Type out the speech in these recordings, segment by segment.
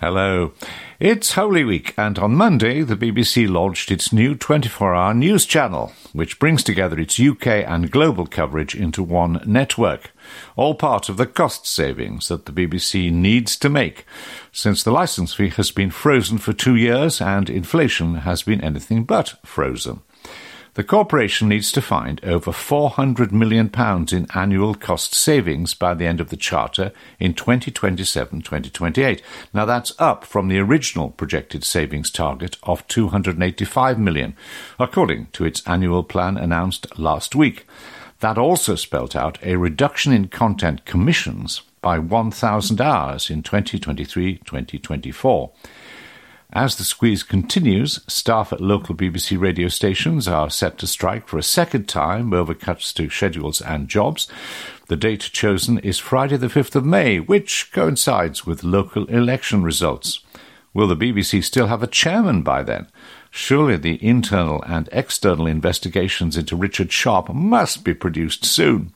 Hello. It's Holy Week, and on Monday, the BBC launched its new 24 hour news channel, which brings together its UK and global coverage into one network. All part of the cost savings that the BBC needs to make, since the licence fee has been frozen for two years and inflation has been anything but frozen. The corporation needs to find over £400 million in annual cost savings by the end of the Charter in 2027 2028. Now, that's up from the original projected savings target of £285 million, according to its annual plan announced last week. That also spelt out a reduction in content commissions by 1,000 hours in 2023 2024. As the squeeze continues, staff at local BBC radio stations are set to strike for a second time over cuts to schedules and jobs. The date chosen is Friday, the 5th of May, which coincides with local election results. Will the BBC still have a chairman by then? Surely the internal and external investigations into Richard Sharp must be produced soon.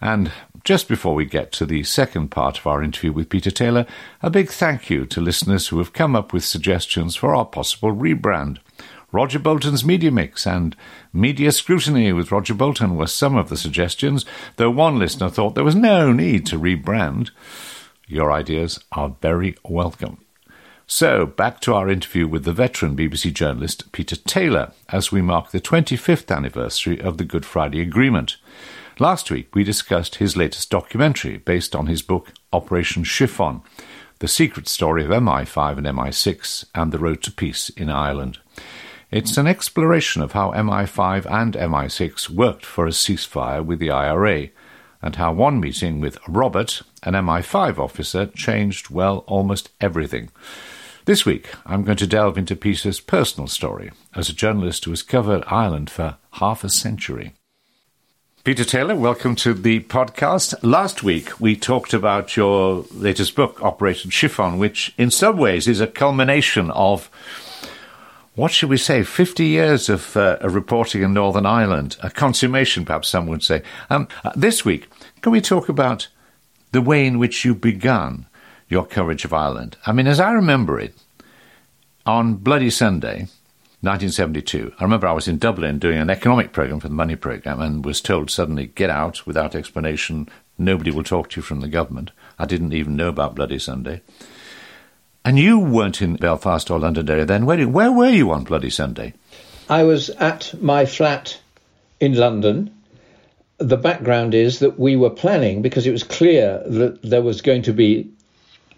And just before we get to the second part of our interview with Peter Taylor, a big thank you to listeners who have come up with suggestions for our possible rebrand. Roger Bolton's Media Mix and Media Scrutiny with Roger Bolton were some of the suggestions, though one listener thought there was no need to rebrand. Your ideas are very welcome. So, back to our interview with the veteran BBC journalist Peter Taylor as we mark the 25th anniversary of the Good Friday Agreement. Last week, we discussed his latest documentary based on his book Operation Chiffon The Secret Story of MI5 and MI6 and the Road to Peace in Ireland. It's an exploration of how MI5 and MI6 worked for a ceasefire with the IRA and how one meeting with Robert, an MI5 officer, changed, well, almost everything. This week, I'm going to delve into Peter's personal story as a journalist who has covered Ireland for half a century. Peter Taylor, welcome to the podcast. Last week we talked about your latest book, Operation Chiffon, which in some ways is a culmination of what should we say, 50 years of, uh, reporting in Northern Ireland, a consummation, perhaps some would say. Um, uh, this week, can we talk about the way in which you began your coverage of Ireland? I mean, as I remember it, on Bloody Sunday, 1972. I remember I was in Dublin doing an economic program for the Money Programme and was told suddenly, get out without explanation. Nobody will talk to you from the government. I didn't even know about Bloody Sunday. And you weren't in Belfast or Londonderry then. Where, where were you on Bloody Sunday? I was at my flat in London. The background is that we were planning, because it was clear that there was going to be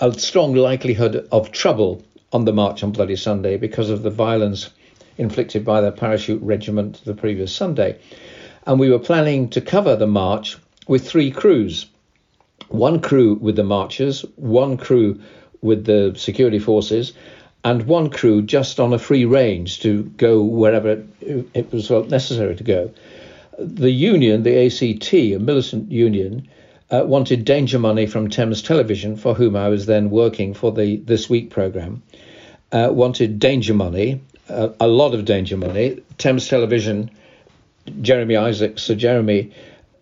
a strong likelihood of trouble on the march on Bloody Sunday because of the violence inflicted by the parachute regiment the previous Sunday. And we were planning to cover the march with three crews one crew with the marchers, one crew with the security forces, and one crew just on a free range to go wherever it, was necessary to go. The union, the ACT, a militant union, uh, wanted danger money from Thames Television, for whom I was then working for the This Week programme, uh, wanted danger money a, a lot of danger money. Thames Television, Jeremy Isaacs, Sir Jeremy,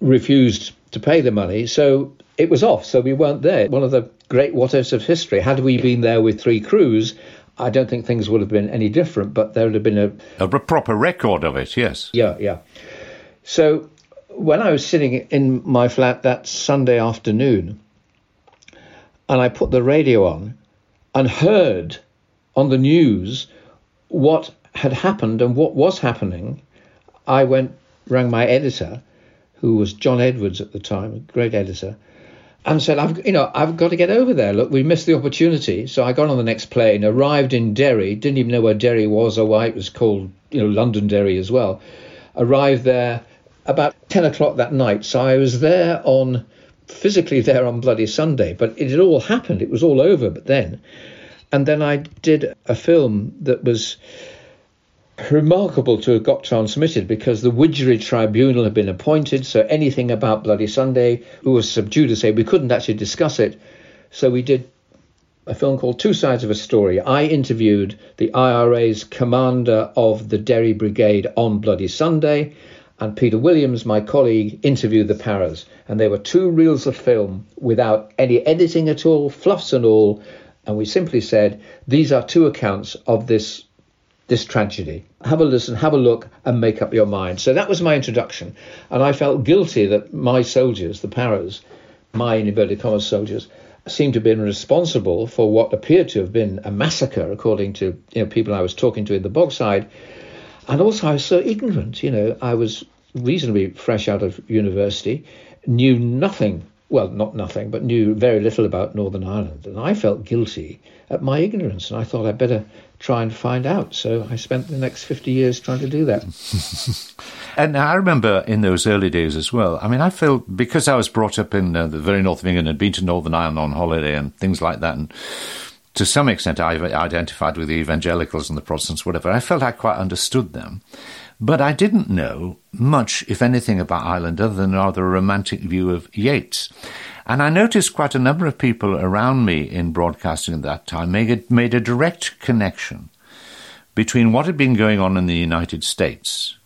refused to pay the money, so it was off. So we weren't there. One of the great what ifs of history. Had we been there with three crews, I don't think things would have been any different, but there would have been a a proper record of it. Yes. Yeah, yeah. So when I was sitting in my flat that Sunday afternoon, and I put the radio on and heard on the news what had happened and what was happening, I went, rang my editor, who was John Edwards at the time, a great editor, and said, I've, you know, I've got to get over there. Look, we missed the opportunity. So I got on the next plane, arrived in Derry, didn't even know where Derry was or why it was called, you know, Londonderry as well. Arrived there about 10 o'clock that night. So I was there on, physically there on Bloody Sunday, but it had all happened. It was all over, but then. And then I did a film that was remarkable to have got transmitted because the Widgery Tribunal had been appointed, so anything about Bloody Sunday who was sub judice to say we couldn't actually discuss it. So we did a film called Two Sides of a Story. I interviewed the IRA's commander of the Derry Brigade on Bloody Sunday, and Peter Williams, my colleague, interviewed the paras. And there were two reels of film without any editing at all, fluffs and all, And we simply said, these are two accounts of this this tragedy. Have a listen, have a look, and make up your mind. So that was my introduction. And I felt guilty that my soldiers, the paras, my inverted commas soldiers, seemed to have been responsible for what appeared to have been a massacre, according to you know, people I was talking to in the bogside. And also, I was so ignorant. You know, I was reasonably fresh out of university, knew nothing well, not nothing, but knew very little about Northern Ireland. And I felt guilty at my ignorance, and I thought I'd better try and find out. So I spent the next 50 years trying to do that. and I remember in those early days as well, I mean, I feel because I was brought up in uh, the very north of England and been to Northern Ireland on holiday and things like that, and to some extent I identified with the evangelicals and the Protestants, whatever, I felt I quite understood them. But I didn't know much, if anything, about Ireland other than rather a romantic view of Yeats. And I noticed quite a number of people around me in broadcasting at that time made a, made a direct connection between what had been going on in the United States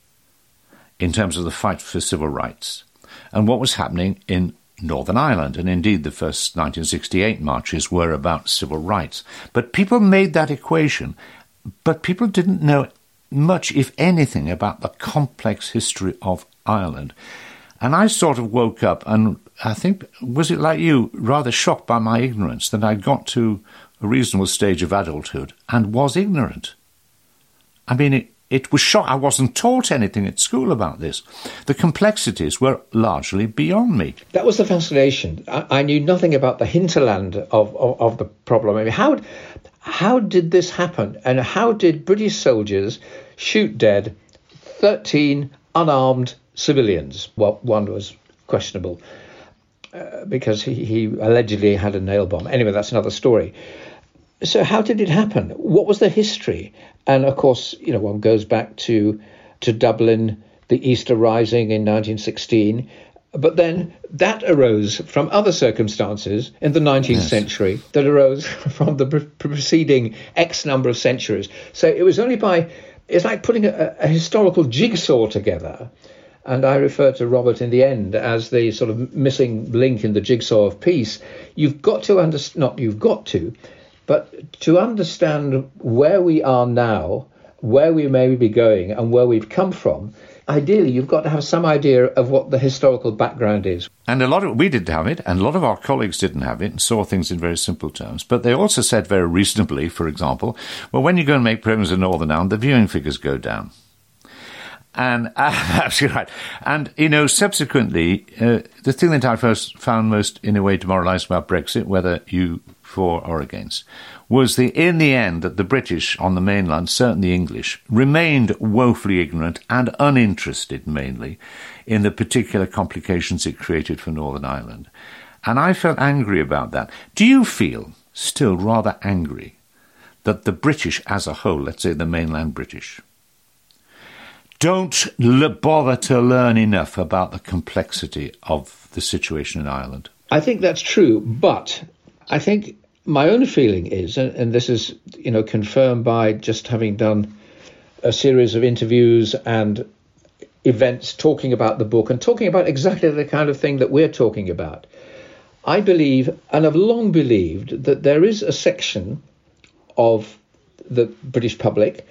in terms of the fight for civil rights and what was happening in Northern Ireland. And indeed, the first 1968 marches were about civil rights. But people made that equation, but people didn't know much, if anything, about the complex history of Ireland. And I sort of woke up and I think, was it like you, rather shocked by my ignorance that I'd got to a reasonable stage of adulthood and was ignorant. I mean, it, it was shock. I wasn't taught anything at school about this. The complexities were largely beyond me. That was the fascination. I, I knew nothing about the hinterland of, of, of the problem. I mean, how, how did this happen? And how did British soldiers shoot dead 13 unarmed civilians? Well, one was questionable uh, because he, he allegedly had a nail bomb. Anyway, that's another story. So, how did it happen? What was the history? And of course, you know, one goes back to to Dublin, the Easter Rising in 1916, but then that arose from other circumstances in the 19th yes. century that arose from the preceding X number of centuries. So it was only by, it's like putting a, a historical jigsaw together. And I refer to Robert in the end as the sort of missing link in the jigsaw of peace. You've got to understand, not you've got to, but to understand where we are now, where we may be going, and where we've come from, ideally you've got to have some idea of what the historical background is. And a lot of we didn't have it, and a lot of our colleagues didn't have it, and saw things in very simple terms. But they also said very reasonably, for example, well, when you go and make programs in Northern Ireland, the viewing figures go down. And uh, absolutely right. And you know, subsequently, uh, the thing that I first found most, in a way, demoralising about Brexit, whether you for or against, was the in the end that the British on the mainland, certainly English, remained woefully ignorant and uninterested mainly in the particular complications it created for Northern Ireland. And I felt angry about that. Do you feel still rather angry that the British as a whole, let's say the mainland British, don't bother to learn enough about the complexity of the situation in Ireland? I think that's true, but I think my own feeling is, and, this is you know confirmed by just having done a series of interviews and events talking about the book and talking about exactly the kind of thing that we're talking about. I believe and have long believed that there is a section of the British public,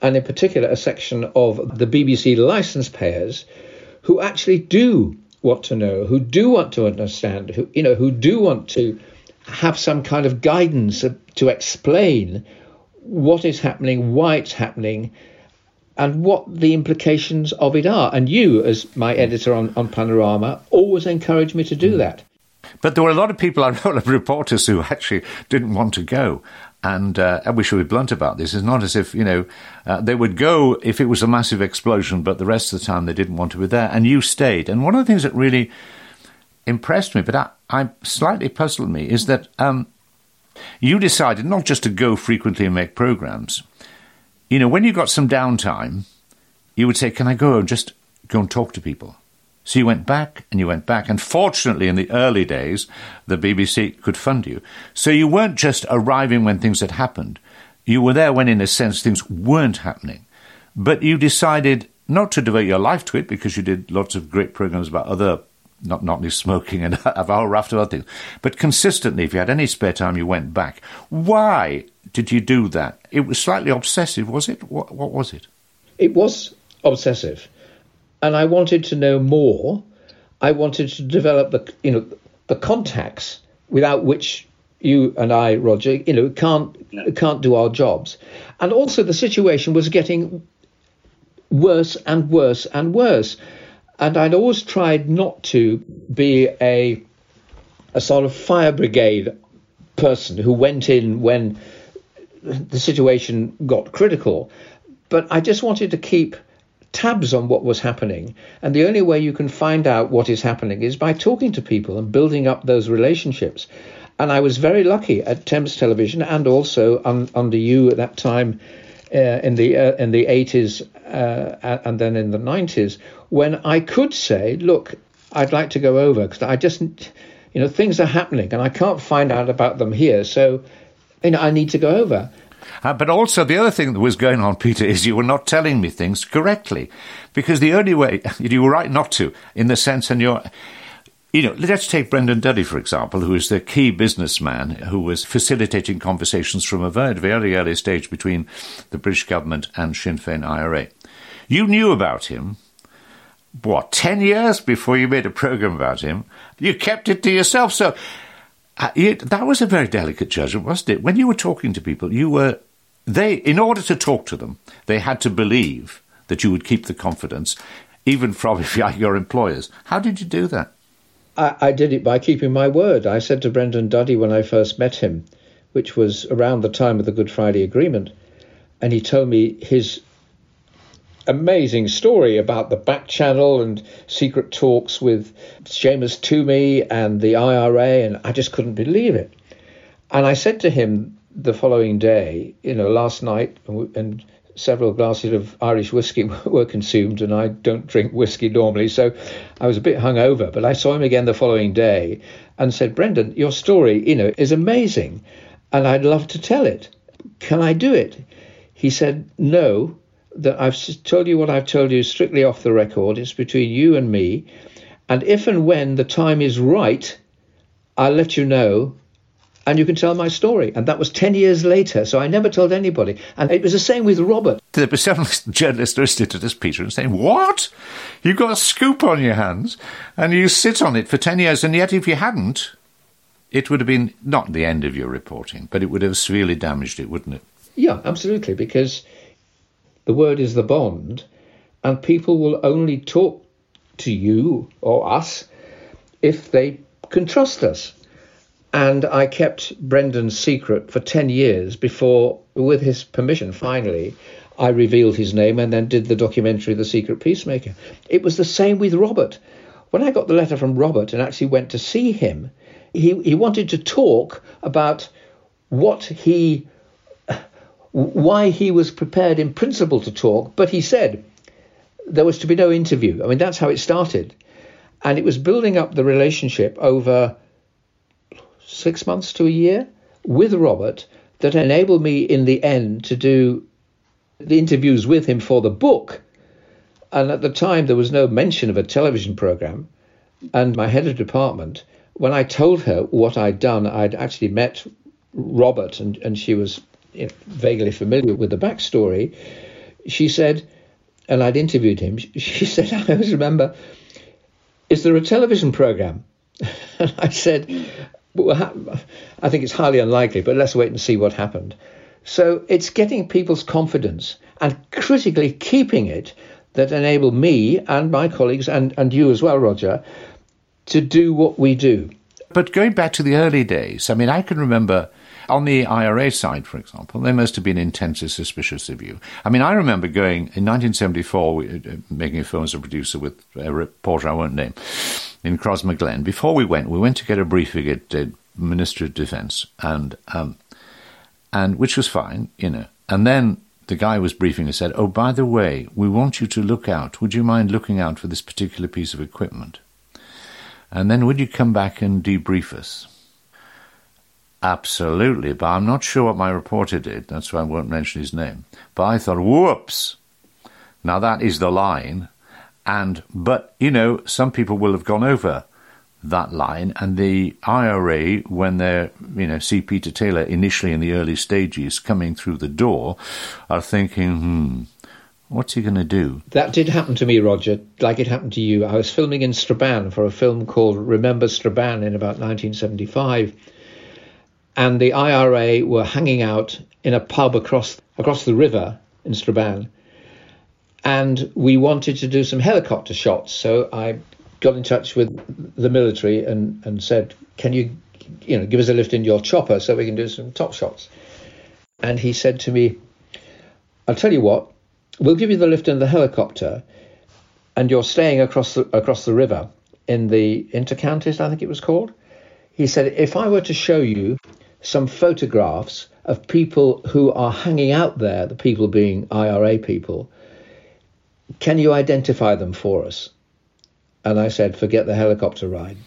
and in particular a section of the BBC license payers, who actually do want to know, who do want to understand, who you know, who do want to have some kind of guidance to explain what is happening, why it's happening, and what the implications of it are. And you, as my editor on, on Panorama, always encouraged me to do that. But there were a lot of people, I know, of reporters who actually didn't want to go. And uh, we should be blunt about this. It's not as if, you know, uh, they would go if it was a massive explosion, but the rest of the time they didn't want to be there. And you stayed. And one of the things that really impressed me, but I, I slightly puzzled me, is that um, you decided not just to go frequently and make programs. You know, when you got some downtime, you would say, "Can I go and just go and talk to people?" So you went back and you went back, and fortunately, in the early days, the BBC could fund you. So you weren't just arriving when things had happened; you were there when, in a sense, things weren't happening. But you decided not to devote your life to it because you did lots of great programs about other not not only smoking and a whole raft of other things, but consistently, if you had any spare time, you went back. Why did you do that? It was slightly obsessive, was it? What, what was it? It was obsessive, and I wanted to know more. I wanted to develop the you know the contacts without which you and I, Roger, you know, can't can't do our jobs. And also, the situation was getting worse and worse and worse. And I'd always tried not to be a a sort of fire brigade person who went in when the situation got critical. But I just wanted to keep tabs on what was happening. And the only way you can find out what is happening is by talking to people and building up those relationships. And I was very lucky at Thames Television and also un, under you at that time uh, in the uh, in the 80s uh, and then in the 90s when I could say, look, I'd like to go over because I just, you know, things are happening and I can't find out about them here. So, you know, I need to go over. Uh, but also, the other thing that was going on, Peter, is you were not telling me things correctly. Because the only way, you were right not to, in the sense, and you're, you know, let's take Brendan Duddy, for example, who is the key businessman who was facilitating conversations from a very, very early stage between the British government and Sinn Féin IRA. You knew about him, what, 10 years before you made a program about him? You kept it to yourself. So uh, that was a very delicate judgment, wasn't it? When you were talking to people, you were, they, in order to talk to them, they had to believe that you would keep the confidence, even from your employers. How did you do that? I, I did it by keeping my word. I said to Brendan Duddy when I first met him, which was around the time of the Good Friday Agreement, and he told me his amazing story about the back channel and secret talks with Seamus Twomey and the IRA, and I just couldn't believe it. And I said to him the following day, you know, last night, and several glasses of Irish whiskey were consumed, and I don't drink whiskey normally, so I was a bit hungover. But I saw him again the following day and said, Brendan, your story, you know, is amazing, and I'd love to tell it. Can I do it? He said, No, that I've told you what I've told you strictly off the record. It's between you and me. And if and when the time is right, I'll let you know and you can tell my story. And that was 10 years later, so I never told anybody. And it was the same with Robert. There were several journalists listening to this, Peter, and saying, What? You've got a scoop on your hands, and you sit on it for 10 years, and yet if you hadn't, it would have been not the end of your reporting, but it would have severely damaged it, wouldn't it? Yeah, absolutely, because the word is the bond, and people will only talk to you or us if they can trust us. And I kept Brendan's secret for 10 years before, with his permission, finally, I revealed his name and then did the documentary The Secret Peacemaker. It was the same with Robert. When I got the letter from Robert and actually went to see him, he, he wanted to talk about what he, why he was prepared in principle to talk, but he said there was to be no interview. I mean, that's how it started. And it was building up the relationship over six months to a year with Robert that enabled me in the end to do the interviews with him for the book. And at the time, there was no mention of a television program. And my head of department, when I told her what I'd done, I'd actually met Robert, and, and she was you know, vaguely familiar with the backstory. She said, and I'd interviewed him, she said, I always remember, is there a television program? And I said, I think it's highly unlikely, but let's wait and see what happened. So it's getting people's confidence and critically keeping it that enable me and my colleagues and, and you as well, Roger, to do what we do. But going back to the early days, I mean, I can remember on the IRA side, for example, they must have been intensely suspicious of you. I mean, I remember going in 1974, uh, making a film as a producer with a reporter I won't name in Crossmaglen. Before we went, we went to get a briefing at the Ministry of Defence, and um, and which was fine, you know. And then the guy was briefing and said, "Oh, by the way, we want you to look out. Would you mind looking out for this particular piece of equipment? And then would you come back and debrief us?" Absolutely, but I'm not sure what my reporter did. That's why I won't mention his name. But I thought, whoops! Now that is the line and, but, you know, some people will have gone over that line, and the IRA, when they're, you know, see Peter Taylor initially in the early stages coming through the door, are thinking, hmm, what's he going to do? That did happen to me, Roger, like it happened to you. I was filming in Strabane for a film called Remember Strabane in about 1975, and the IRA were hanging out in a pub across across the river in Strabane. And we wanted to do some helicopter shots. So I got in touch with the military and, and said, Can you you know give us a lift in your chopper so we can do some top shots? And he said to me, I'll tell you what, we'll give you the lift in the helicopter and you're staying across the across the river in the intercounties, I think it was called. He said, if I were to show you some photographs of people who are hanging out there, the people being IRA people, can you identify them for us? And I said, forget the helicopter ride.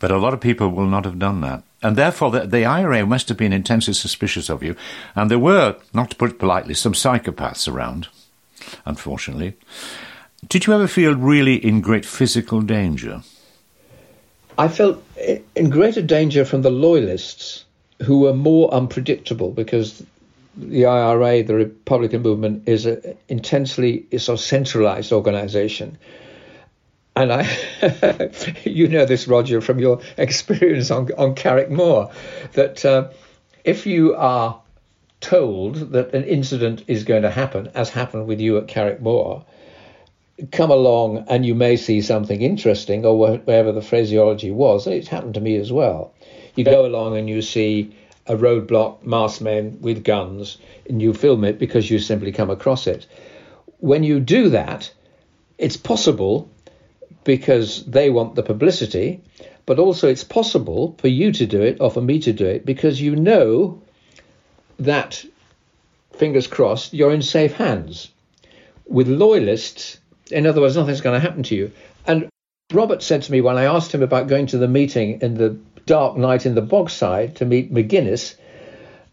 But a lot of people will not have done that. And therefore, the, the, IRA must have been intensely suspicious of you. And there were, not to put it politely, some psychopaths around, unfortunately. Did you ever feel really in great physical danger? I felt in greater danger from the loyalists who were more unpredictable because the IRA, the Republican movement, is an intensely sort of centralized organization. And I, you know this, Roger, from your experience on, on Carrickmore, that uh, if you are told that an incident is going to happen, as happened with you at Carrickmore, come along and you may see something interesting or whatever the phraseology was. And It's happened to me as well. You go along and you see a roadblock, masked men with guns, and you film it because you simply come across it. When you do that, it's possible because they want the publicity, but also it's possible for you to do it or for me to do it because you know that, fingers crossed, you're in safe hands. With loyalists, in other words, nothing's going to happen to you. And Robert said to me when I asked him about going to the meeting in the dark night in the bogside to meet McGuinness,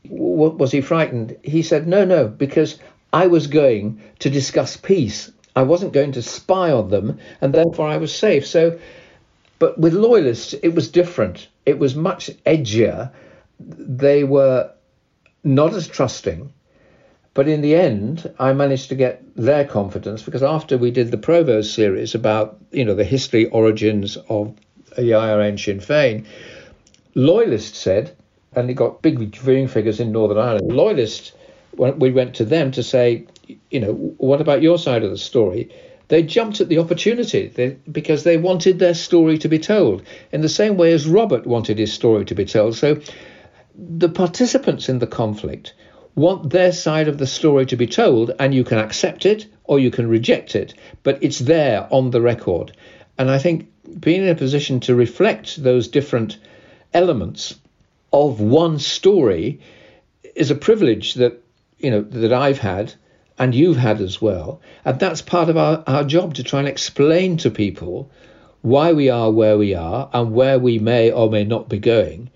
was he frightened? He said, no, no, because I was going to discuss peace. I wasn't going to spy on them, and therefore I was safe. So, but with loyalists, it was different. It was much edgier. They were not as trusting. But in the end, I managed to get their confidence because after we did the Provos series about, you know, the history origins of the IRA and Sinn Féin, Loyalists said, and it got big viewing figures in Northern Ireland. Loyalists, when we went to them to say, you know, what about your side of the story? They jumped at the opportunity they, because they wanted their story to be told in the same way as Robert wanted his story to be told. So the participants in the conflict want their side of the story to be told, and you can accept it or you can reject it, but it's there on the record. And I think being in a position to reflect those different elements of one story is a privilege that you know that I've had and you've had as well. And that's part of our, our job to try and explain to people why we are where we are and where we may or may not be going.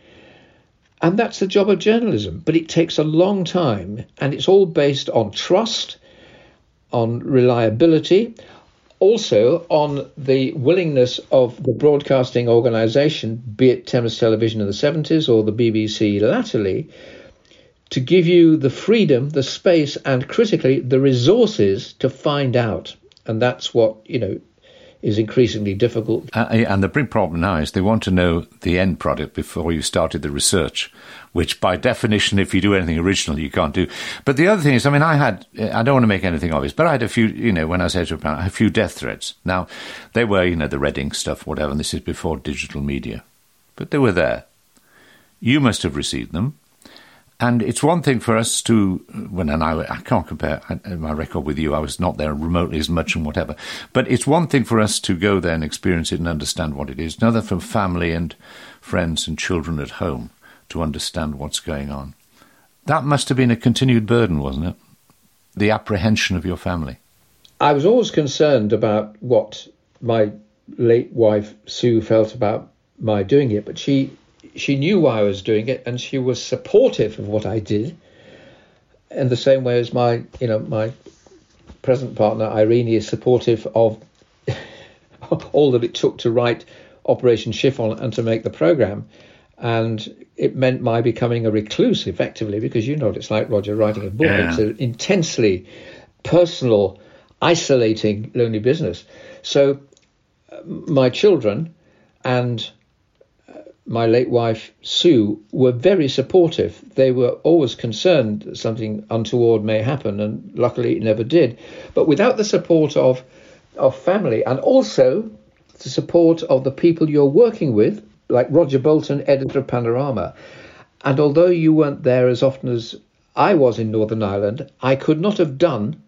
And that's the job of journalism. But it takes a long time and it's all based on trust, on reliability, also on the willingness of the broadcasting organisation, be it Thames Television in the 70s or the BBC latterly, to give you the freedom, the space, and critically, the resources to find out. And that's what, you know, is increasingly difficult. Uh, and the big problem now is they want to know the end product before you started the research, which by definition, if you do anything original, you can't do. But the other thing is, I mean, I had, I don't want to make anything obvious, but I had a few, you know, when I I had a few death threats. Now, they were, you know, the red ink stuff, whatever, and this is before digital media. But they were there. You must have received them. And it's one thing for us to, when and I, I can't compare my record with you. I was not there remotely as much and whatever. But it's one thing for us to go there and experience it and understand what it is. Another for family and friends and children at home to understand what's going on. That must have been a continued burden, wasn't it? The apprehension of your family. I was always concerned about what my late wife Sue felt about my doing it, but she she knew why I was doing it, and she was supportive of what I did. In the same way as my, you know, my present partner Irene is supportive of all that it took to write Operation Chiffon and to make the program. And it meant my becoming a recluse effectively, because you know what it's like, Roger, writing a book. Yeah. It's an intensely personal, isolating, lonely business. So uh, my children and my late wife Sue were very supportive. They were always concerned that something untoward may happen, and luckily it never did. But without the support of of family and also the support of the people you're working with, like Roger Bolton, editor of Panorama. And although you weren't there as often as I was in Northern Ireland, I could not have done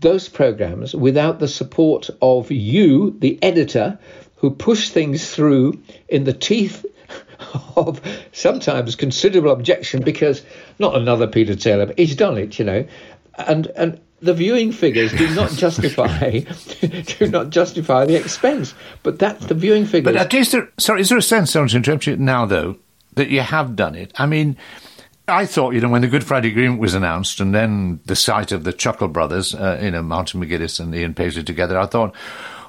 those programs without the support of you, the editor, who push things through in the teeth of sometimes considerable objection because not another Peter Taylor, but he's done it, you know. And and the viewing figures do not justify do not justify the expense. But that's the viewing figures. But at least, there, sorry, is there a sense, sorry to interrupt you now, though, that you have done it? I mean, I thought, you know, when the Good Friday Agreement was announced, and then the sight of the Chuckle brothers, uh, you know, Martin McGuinness and Ian Paisley together, I thought,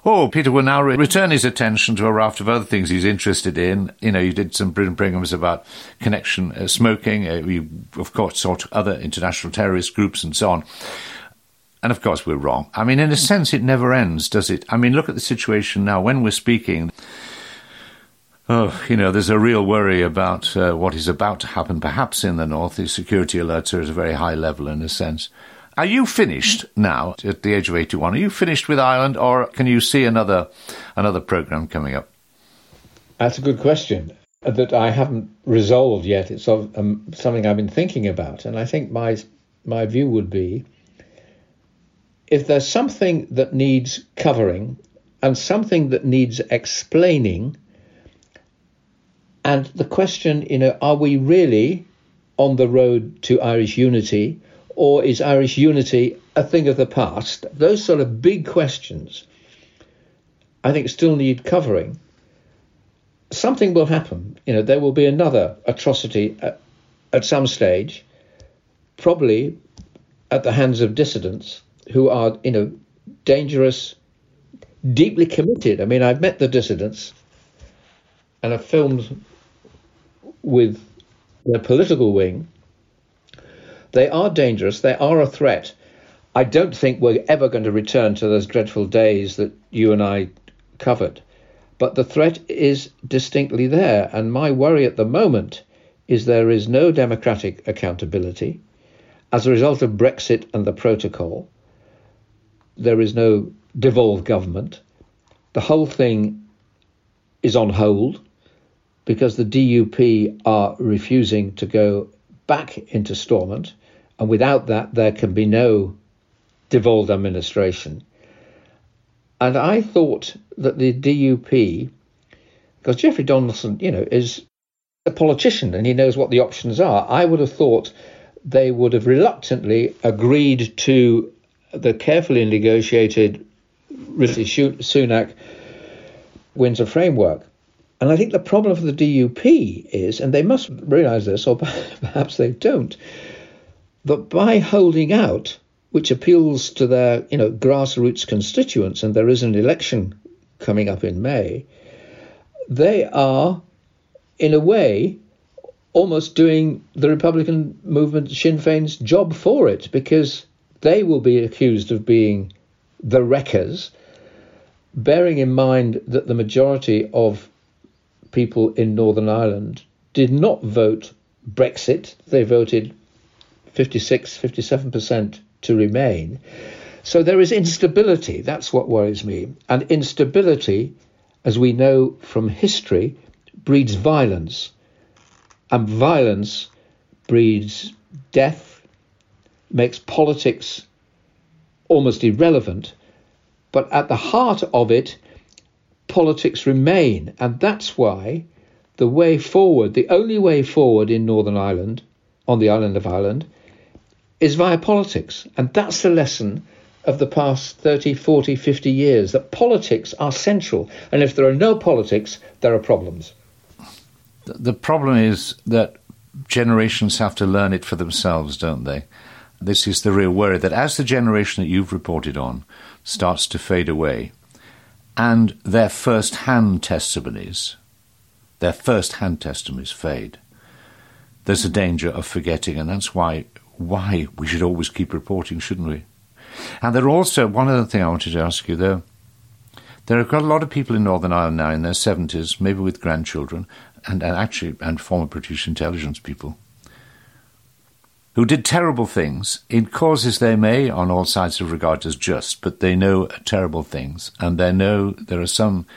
oh, Peter will now re- return his attention to a raft of other things he's interested in. You know, you did some brilliant programs about connection uh, smoking. Uh, you, of course, sought other international terrorist groups and so on. And of course, we're wrong. I mean, in a sense, it never ends, does it? I mean, look at the situation now. When we're speaking, oh, you know, there's a real worry about uh, what is about to happen, perhaps in the north. The security alerts are at a very high level, in a sense. Are you finished now at the age of 81? Are you finished with Ireland, or can you see another another program coming up? That's a good question that I haven't resolved yet. It's um, something I've been thinking about, and I think my my view would be if there's something that needs covering and something that needs explaining, and the question, you know, are we really on the road to Irish unity, or is Irish unity a thing of the past? Those sort of big questions, I think, still need covering. Something will happen. You know, there will be another atrocity at, at some stage, probably at the hands of dissidents who are, you know, dangerous, deeply committed. I mean, I've met the dissidents and I've filmed with their political wing. They are dangerous, they are a threat. I don't think we're ever going to return to those dreadful days that you and I covered. But the threat is distinctly there. And my worry at the moment is there is no democratic accountability as a result of Brexit and the protocol there is no devolved government. The whole thing is on hold because the DUP are refusing to go back into Stormont, and without that, there can be no devolved administration. And I thought that the DUP, because Jeffrey Donaldson, you know, is a politician and he knows what the options are, I would have thought they would have reluctantly agreed to the carefully negotiated Rishi Sunak Windsor framework. And I think the problem for the DUP is, and they must realise this, or perhaps they don't, that by holding out, which appeals to their you know grassroots constituents, and there is an election coming up in May, they are, in a way, almost doing the Republican movement Sinn Féin's job for it, because they will be accused of being the wreckers, bearing in mind that the majority of people in Northern Ireland did not vote Brexit. They voted 56, 57% to remain. So there is instability. That's what worries me. And instability, as we know from history, breeds violence. And violence breeds death, makes politics almost irrelevant, but at the heart of it, politics remain. And that's why the way forward, the only way forward in Northern Ireland, on the island of Ireland, is via politics. And that's the lesson of the past 30, 40, 50 years that politics are central. And if there are no politics, there are problems. The problem is that generations have to learn it for themselves, don't they? This is the real worry that as the generation that you've reported on starts to fade away, and their first hand testimonies, their first hand testimonies fade, there's a danger of forgetting, and that's why why we should always keep reporting, shouldn't we? And there are also one other thing I wanted to ask you though. There are quite a lot of people in Northern Ireland now in their seventies, maybe with grandchildren, and, and actually and former British intelligence people who did terrible things in causes they may, on all sides, have regarded as just, but they know terrible things, and they know there are some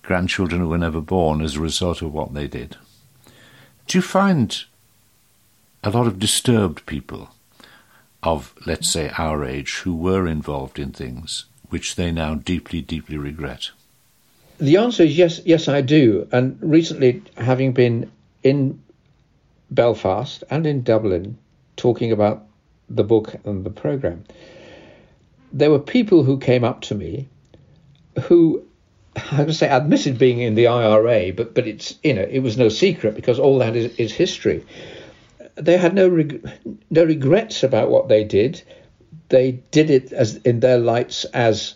grandchildren who were never born as a result of what they did. Do you find a lot of disturbed people of, let's say, our age who were involved in things which they now deeply, deeply regret? The answer is yes, yes, I do. And recently, having been in Belfast and in Dublin talking about the book and the program, there were people who came up to me who I would say admitted being in the IRA, but but it's you know it was no secret because all that is, is history. They had no reg- no regrets about what they did. They did it as in their lights as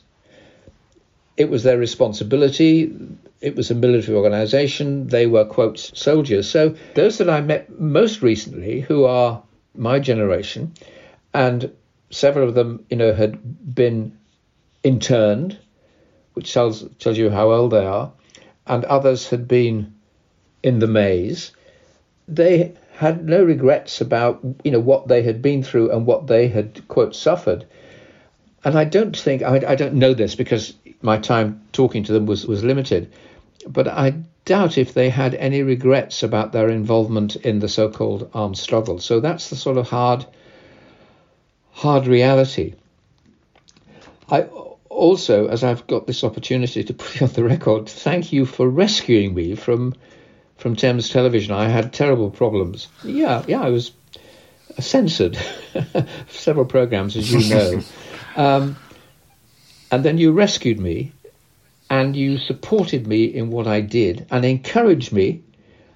it was their responsibility. It was a military organization. They were quote soldiers. So those that I met most recently, who are my generation, and several of them, you know, had been interned, which tells tells you how old they are, and others had been in the maze. They had no regrets about you know what they had been through and what they had quote suffered. And I don't think I, I don't know this because my time talking to them was was limited, but I doubt if they had any regrets about their involvement in the so-called armed struggle. So that's the sort of hard, hard reality. I also, as I've got this opportunity to put it on the record, thank you for rescuing me from from Thames Television. I had terrible problems. Yeah, yeah, I was censored several programs, as you know. um, and then you rescued me and you supported me in what I did and encouraged me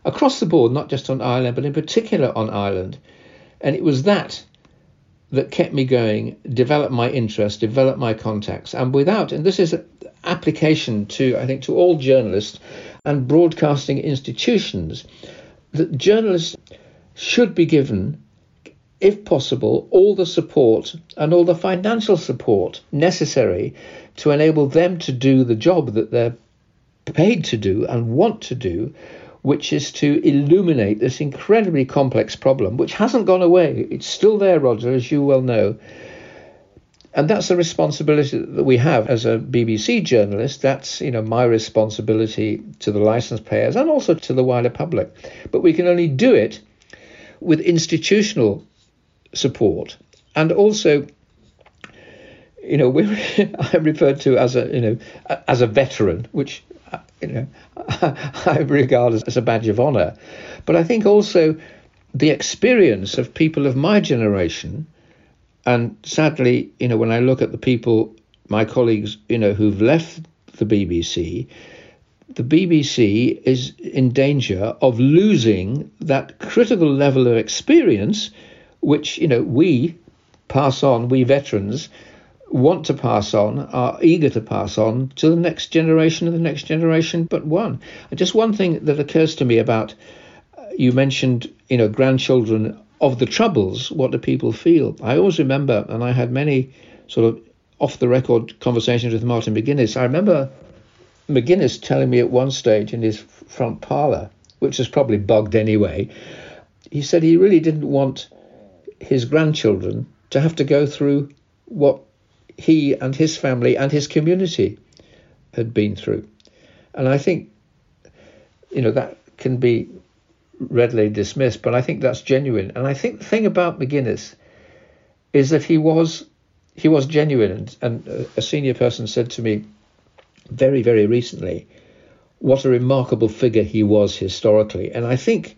across the board, not just on Ireland, but in particular on Ireland. And it was that that kept me going, developed my interest, developed my contacts. And without, and this is an application to, I think, to all journalists and broadcasting institutions, that journalists should be given, if possible, all the support and all the financial support necessary to enable them to do the job that they're paid to do and want to do, which is to illuminate this incredibly complex problem, which hasn't gone away. It's still there, Roger, as you well know. And that's the responsibility that we have as a BBC journalist. That's you know my responsibility to the license payers and also to the wider public. But we can only do it with institutional support and also you know, we I'm referred to as a, you know, as a veteran, which, you know, I regard as, as a badge of honour. But I think also the experience of people of my generation, and sadly, you know, when I look at the people, my colleagues, you know, who've left the BBC, the BBC is in danger of losing that critical level of experience, which, you know, we pass on, we veterans, want to pass on, are eager to pass on to the next generation and the next generation but one. And just one thing that occurs to me about uh, you mentioned, you know, grandchildren of the troubles. What do people feel? I always remember, and I had many sort of off the record conversations with Martin McGuinness. I remember McGuinness telling me at one stage in his front parlour, which was probably bugged anyway, he said he really didn't want his grandchildren to have to go through what he and his family and his community had been through. And I think, you know, that can be readily dismissed, but I think that's genuine. And I think the thing about McGuinness is that he was he was genuine. And, and a senior person said to me very, very recently, what a remarkable figure he was historically. And I think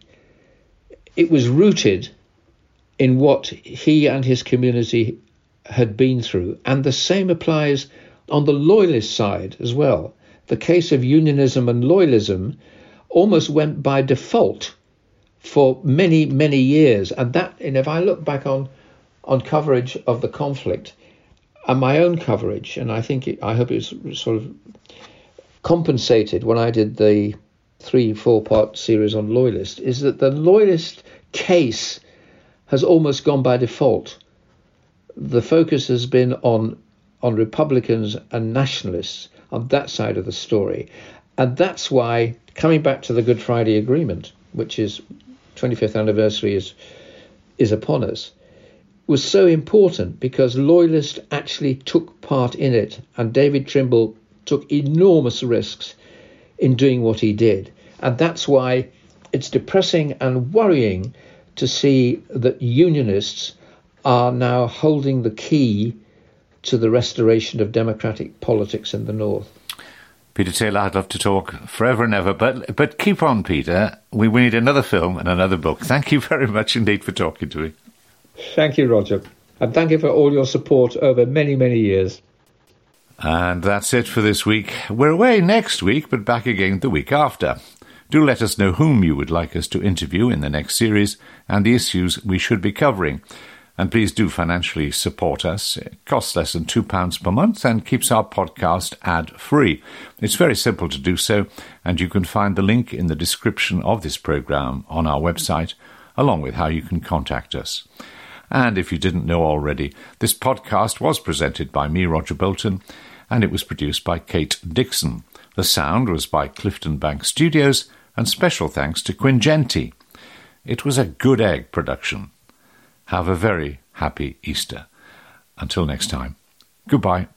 it was rooted in what he and his community had been through. And the same applies on the loyalist side as well. The case of unionism and loyalism almost went by default for many, many years. And that, and if I look back on, on coverage of the conflict and my own coverage, and I think it, I hope it was sort of compensated when I did the three, four part series on Loyalist is that the Loyalist case has almost gone by default. The focus has been on on Republicans and nationalists on that side of the story. And that's why, coming back to the Good Friday Agreement, which is 25th anniversary is, is upon us, was so important because Loyalists actually took part in it. And David Trimble took enormous risks in doing what he did. And that's why it's depressing and worrying to see that unionists are now holding the key to the restoration of democratic politics in the North. Peter Taylor, I'd love to talk forever and ever, but but keep on, Peter. We, we need another film and another book. Thank you very much indeed for talking to me. Thank you, Roger. And thank you for all your support over many, many years. And that's it for this week. We're away next week, but back again the week after. Do let us know whom you would like us to interview in the next series and the issues we should be covering. And please do financially support us. It costs less than £2 per month and keeps our podcast ad free. It's very simple to do so, and you can find the link in the description of this program on our website, along with how you can contact us. And if you didn't know already, this podcast was presented by me, Roger Bolton, and it was produced by Kate Dixon. The sound was by Clifton Bank Studios, and special thanks to Quinn Genty. It was a good egg production. Have a very happy Easter. Until next time, goodbye.